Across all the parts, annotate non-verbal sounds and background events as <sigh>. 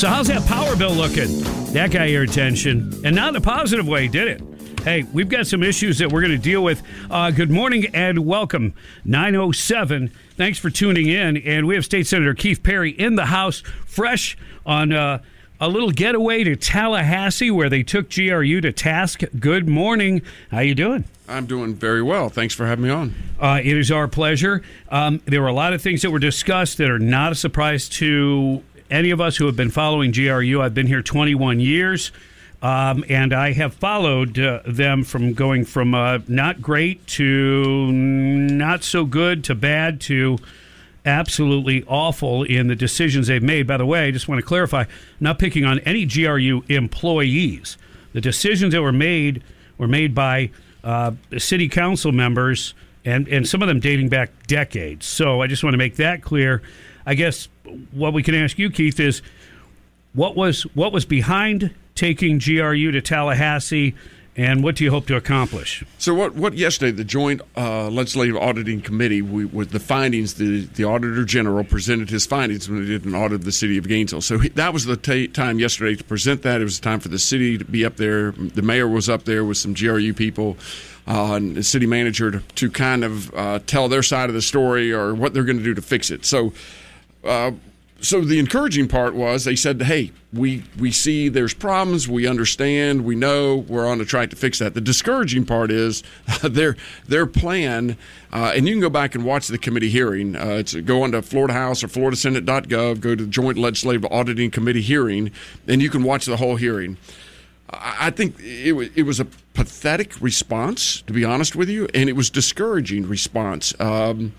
So how's that power bill looking? That got your attention, and not in a positive way, did it? Hey, we've got some issues that we're going to deal with. Uh, good morning and welcome. 907. Thanks for tuning in. And we have State Senator Keith Perry in the House, fresh on uh, a little getaway to Tallahassee where they took GRU to task. Good morning. How you doing? I'm doing very well. Thanks for having me on. Uh, it is our pleasure. Um, there were a lot of things that were discussed that are not a surprise to any of us who have been following GRU. I've been here 21 years. Um, and I have followed uh, them from going from uh, not great to not so good to bad to absolutely awful in the decisions they've made. By the way, I just want to clarify: I'm not picking on any GRU employees. The decisions that were made were made by uh, city council members, and and some of them dating back decades. So I just want to make that clear. I guess what we can ask you, Keith, is what was what was behind taking GRU to Tallahassee, and what do you hope to accomplish? So, what, what yesterday the Joint uh, Legislative Auditing Committee, we, with the findings, the, the Auditor General presented his findings when he did an audit of the city of Gainesville. So, he, that was the t- time yesterday to present that. It was time for the city to be up there. The mayor was up there with some GRU people. Uh, and the city manager to, to kind of uh, tell their side of the story or what they're going to do to fix it. So, uh, so the encouraging part was they said, "Hey, we we see there's problems. We understand. We know we're on the track to fix that." The discouraging part is <laughs> their their plan, uh, and you can go back and watch the committee hearing. Uh, it's go on to Florida House or FloridaSenate.gov. Go to the Joint Legislative Auditing Committee hearing, and you can watch the whole hearing. I think it was, it was a pathetic response, to be honest with you, and it was discouraging response. Um,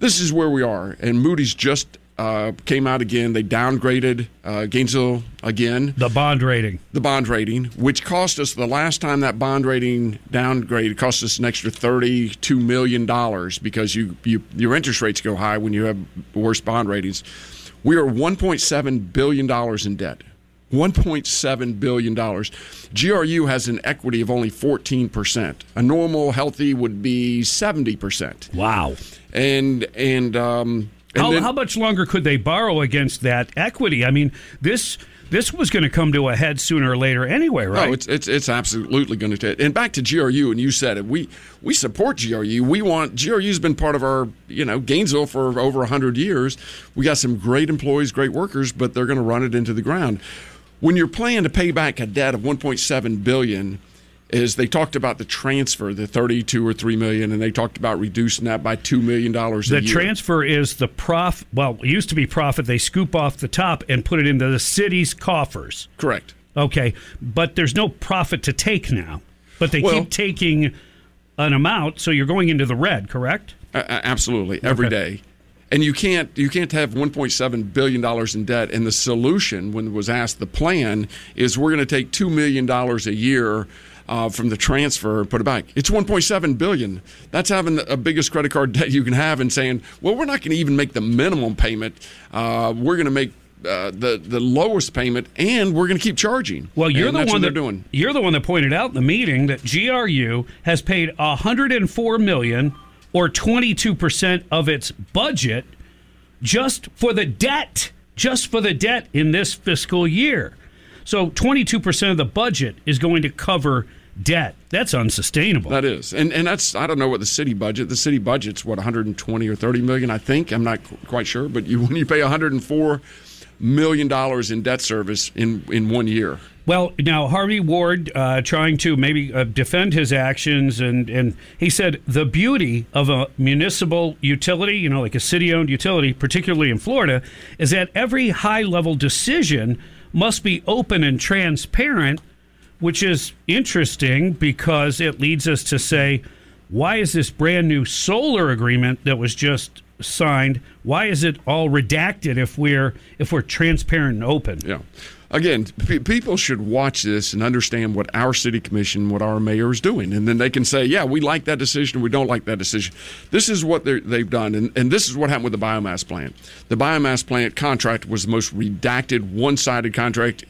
this is where we are, and Moody's just uh, came out again. They downgraded uh, Gainesville again. The bond rating. The bond rating, which cost us the last time that bond rating downgraded, cost us an extra thirty-two million dollars because you, you your interest rates go high when you have worse bond ratings. We are one point seven billion dollars in debt. $1.7 billion. GRU has an equity of only 14%. A normal, healthy would be 70%. Wow. And, and, um, how, then, how, much longer could they borrow against that equity? I mean, this this was going to come to a head sooner or later anyway, right? No, it's it's, it's absolutely going to. And back to GRU, and you said it. We we support GRU. We want GRU's been part of our you know Gainesville for over hundred years. We got some great employees, great workers, but they're going to run it into the ground. When you're planning to pay back a debt of 1.7 billion is they talked about the transfer, the 32 or 3 million, and they talked about reducing that by $2 million the year. Transfer is the prof, well, it used to be profit. They scoop off the top and put it into the city's coffers. Correct. Okay. But there's no profit to take now. But they well, keep taking an amount, so you're going into the red, correct? Uh, absolutely. every okay. day and you can't you can't have 1.7 billion dollars in debt. And the solution, when was asked, the plan is we're going to take two million dollars a year. Uh, from the transfer and put it back. It's 1.7 billion. That's having the biggest credit card debt you can have, and saying, "Well, we're not going to even make the minimum payment. Uh, we're going to make uh, the the lowest payment, and we're going to keep charging. Well, you're and the one that, doing. You're the one that pointed out in the meeting that GRU has paid 104 million or 22% of its budget just for the debt, just for the debt in this fiscal year. So 22% of the budget is going to cover debt. That's unsustainable. That is. And and that's I don't know what the city budget. The city budget's what 120 or 30 million, I think. I'm not quite sure, but you <laughs> when you pay 104 million dollars in debt service in in one year. Well, now Harvey Ward uh, trying to maybe uh, defend his actions, and, and he said the beauty of a municipal utility, you know, like a city owned utility, particularly in Florida, is that every high level decision must be open and transparent, which is interesting because it leads us to say, why is this brand new solar agreement that was just signed? Why is it all redacted if we're if we're transparent and open? Yeah. Again, p- people should watch this and understand what our city commission, what our mayor is doing, and then they can say, "Yeah, we like that decision. We don't like that decision." This is what they've done, and, and this is what happened with the biomass plant. The biomass plant contract was the most redacted, one-sided contract.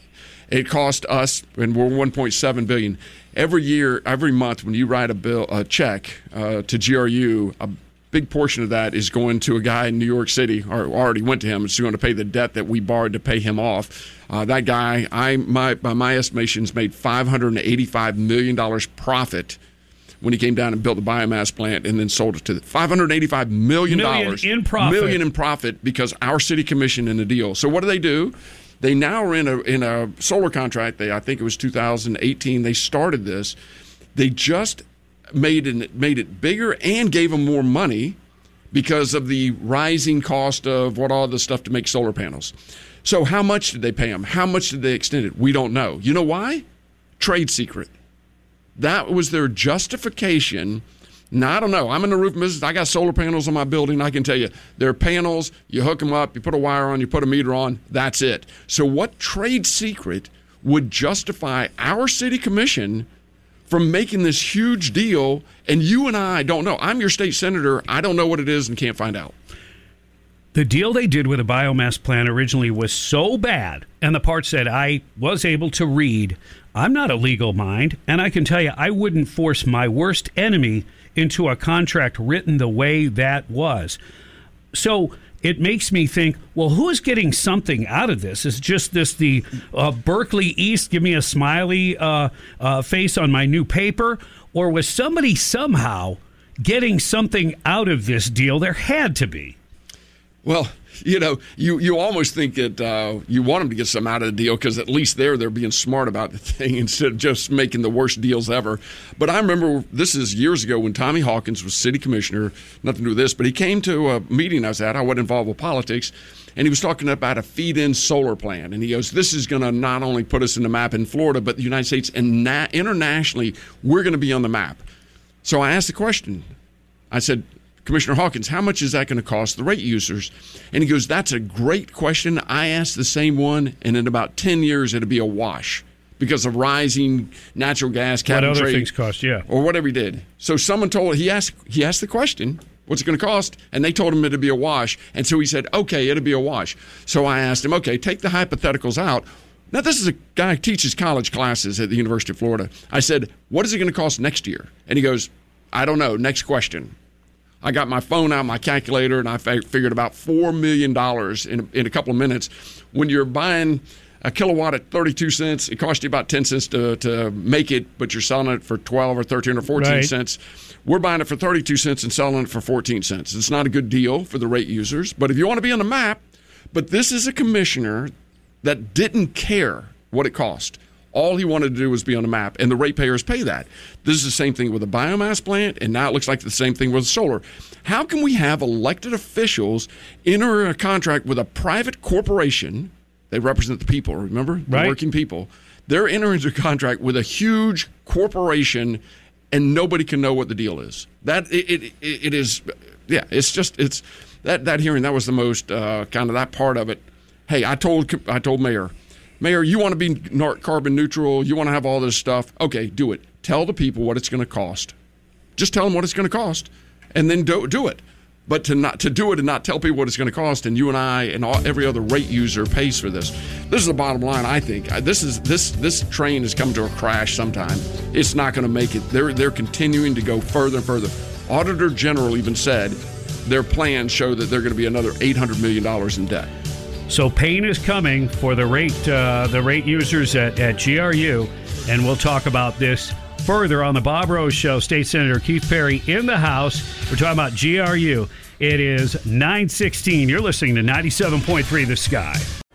It cost us, and we're 1.7 billion every year, every month. When you write a bill, a check uh, to GRU, a big portion of that is going to a guy in New York City, or already went to him. It's going to pay the debt that we borrowed to pay him off. Uh, that guy, I my by my estimations, made 585 million dollars profit when he came down and built the biomass plant and then sold it to the 585 million dollars in profit. million in profit because our city commission in the deal. So what do they do? They now are in a in a solar contract. They I think it was 2018. They started this. They just made it made it bigger and gave them more money because of the rising cost of what all the stuff to make solar panels. So how much did they pay them? How much did they extend it? We don't know. You know why? Trade secret. That was their justification. Now, I don't know. I'm in the roof business. I got solar panels on my building. I can tell you, they're panels. You hook them up, you put a wire on, you put a meter on. That's it. So, what trade secret would justify our city commission from making this huge deal. And you and I don't know. I'm your state senator. I don't know what it is and can't find out. The deal they did with a biomass plant originally was so bad, and the part said I was able to read. I'm not a legal mind, and I can tell you I wouldn't force my worst enemy into a contract written the way that was. So it makes me think, well, who's getting something out of this? Is just this the uh, Berkeley East give me a smiley uh, uh, face on my new paper, or was somebody somehow getting something out of this deal? There had to be. Well, you know, you, you almost think that uh, you want them to get some out of the deal because at least there they're being smart about the <laughs> thing instead of just making the worst deals ever. But I remember this is years ago when Tommy Hawkins was city commissioner. Nothing to do with this, but he came to a meeting I was at. I wasn't involved with politics, and he was talking about a feed-in solar plan. And he goes, "This is going to not only put us in the map in Florida, but the United States and na- internationally, we're going to be on the map." So I asked the question. I said, Commissioner Hawkins, how much is that going to cost the rate users? And he goes, That's a great question. I asked the same one, and in about 10 years, it'll be a wash because of rising natural gas, cap what other trade, things cost, yeah, or whatever he did. So someone told he asked he asked the question, "What's it going to cost?" And they told him it'd be a wash. And so he said, "Okay, it'll be a wash." So I asked him, "Okay, take the hypotheticals out." Now this is a guy who teaches college classes at the University of Florida. I said, "What is it going to cost next year?" And he goes, "I don't know. Next question." I got my phone out, my calculator, and I figured about $4 million in, in a couple of minutes. When you're buying a kilowatt at 32 cents, it costs you about 10 cents to, to make it, but you're selling it for 12 or 13 or 14 right. cents. We're buying it for 32 cents and selling it for 14 cents. It's not a good deal for the rate users, but if you want to be on the map, but this is a commissioner that didn't care what it cost. All he wanted to do was be on the map, and the ratepayers pay that. This is the same thing with a biomass plant, and now it looks like the same thing with solar. How can we have elected officials enter a contract with a private corporation? They represent the people, remember? The right. working people. They're entering into a contract with a huge corporation, and nobody can know what the deal is. That it, it, it is, yeah. It's just it's that that hearing that was the most uh, kind of that part of it. Hey, I told I told Mayor Mayor, you want to be carbon neutral, you want to have all this stuff. Okay, do it. Tell the people what it's going to cost. Just tell them what it's going to cost, and then do, do it. But to not to do it and not tell people what it's going to cost, and you and I and all, every other rate user pays for this. This is the bottom line. I think this is this this train is coming to a crash sometime. It's not going to make it. They're they're continuing to go further and further. Auditor General even said their plans show that they're going to be another eight hundred million dollars in debt. So pain is coming for the rate uh, the rate users at, at GRU, and we'll talk about this further on the Bob Rose Show. State Senator Keith Perry in the House. We're talking about GRU. It is 916. You're listening to 97.3 The Sky.